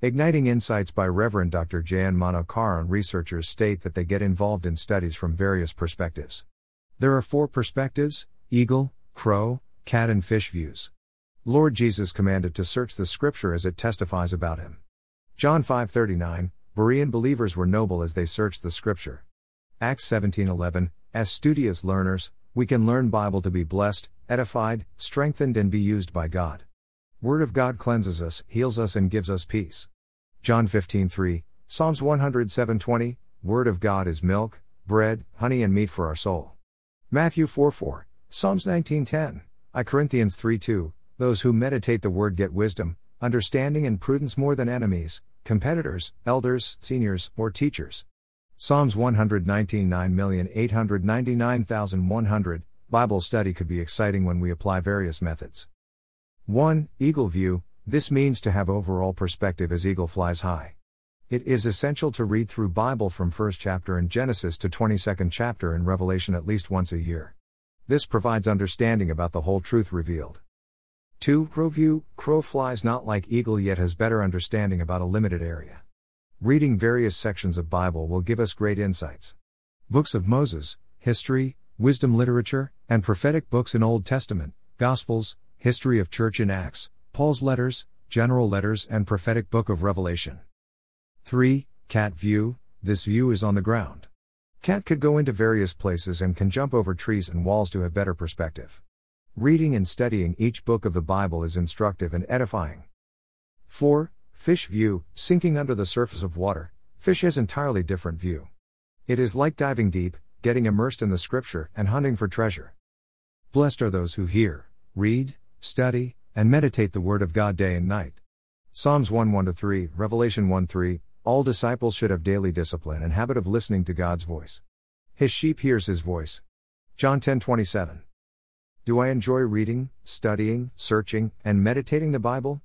Igniting Insights by Reverend Dr. J.N. Manokaran researchers state that they get involved in studies from various perspectives. There are four perspectives eagle, crow, cat, and fish views. Lord Jesus commanded to search the scripture as it testifies about him. John 5:39 Berean believers were noble as they searched the scripture. Acts 17:11 As studious learners, we can learn Bible to be blessed, edified, strengthened and be used by God. Word of God cleanses us, heals us and gives us peace. John 15:3 Psalms 107:20 Word of God is milk, bread, honey and meat for our soul. Matthew 4:4 Psalms 19:10 I Corinthians 3:2 Those who meditate the word get wisdom, understanding and prudence more than enemies, competitors, elders, seniors, or teachers. Psalms 119 9,899,100 Bible study could be exciting when we apply various methods. 1. Eagle view this means to have overall perspective as eagle flies high. It is essential to read through Bible from first chapter in Genesis to 22nd chapter in Revelation at least once a year. This provides understanding about the whole truth revealed. 2. Crow view Crow flies not like eagle yet has better understanding about a limited area. Reading various sections of Bible will give us great insights. Books of Moses, history, wisdom literature, and prophetic books in Old Testament, Gospels, history of church in Acts, Paul's letters, general letters and prophetic book of Revelation. 3. Cat view This view is on the ground. Cat could go into various places and can jump over trees and walls to have better perspective. Reading and studying each book of the Bible is instructive and edifying. 4. Fish view, sinking under the surface of water, fish has entirely different view. It is like diving deep, getting immersed in the scripture, and hunting for treasure. Blessed are those who hear, read, study, and meditate the word of God day and night. Psalms 1 1 3, Revelation 1 3, all disciples should have daily discipline and habit of listening to God's voice. His sheep hears his voice. John 10 27. Do I enjoy reading, studying, searching, and meditating the Bible?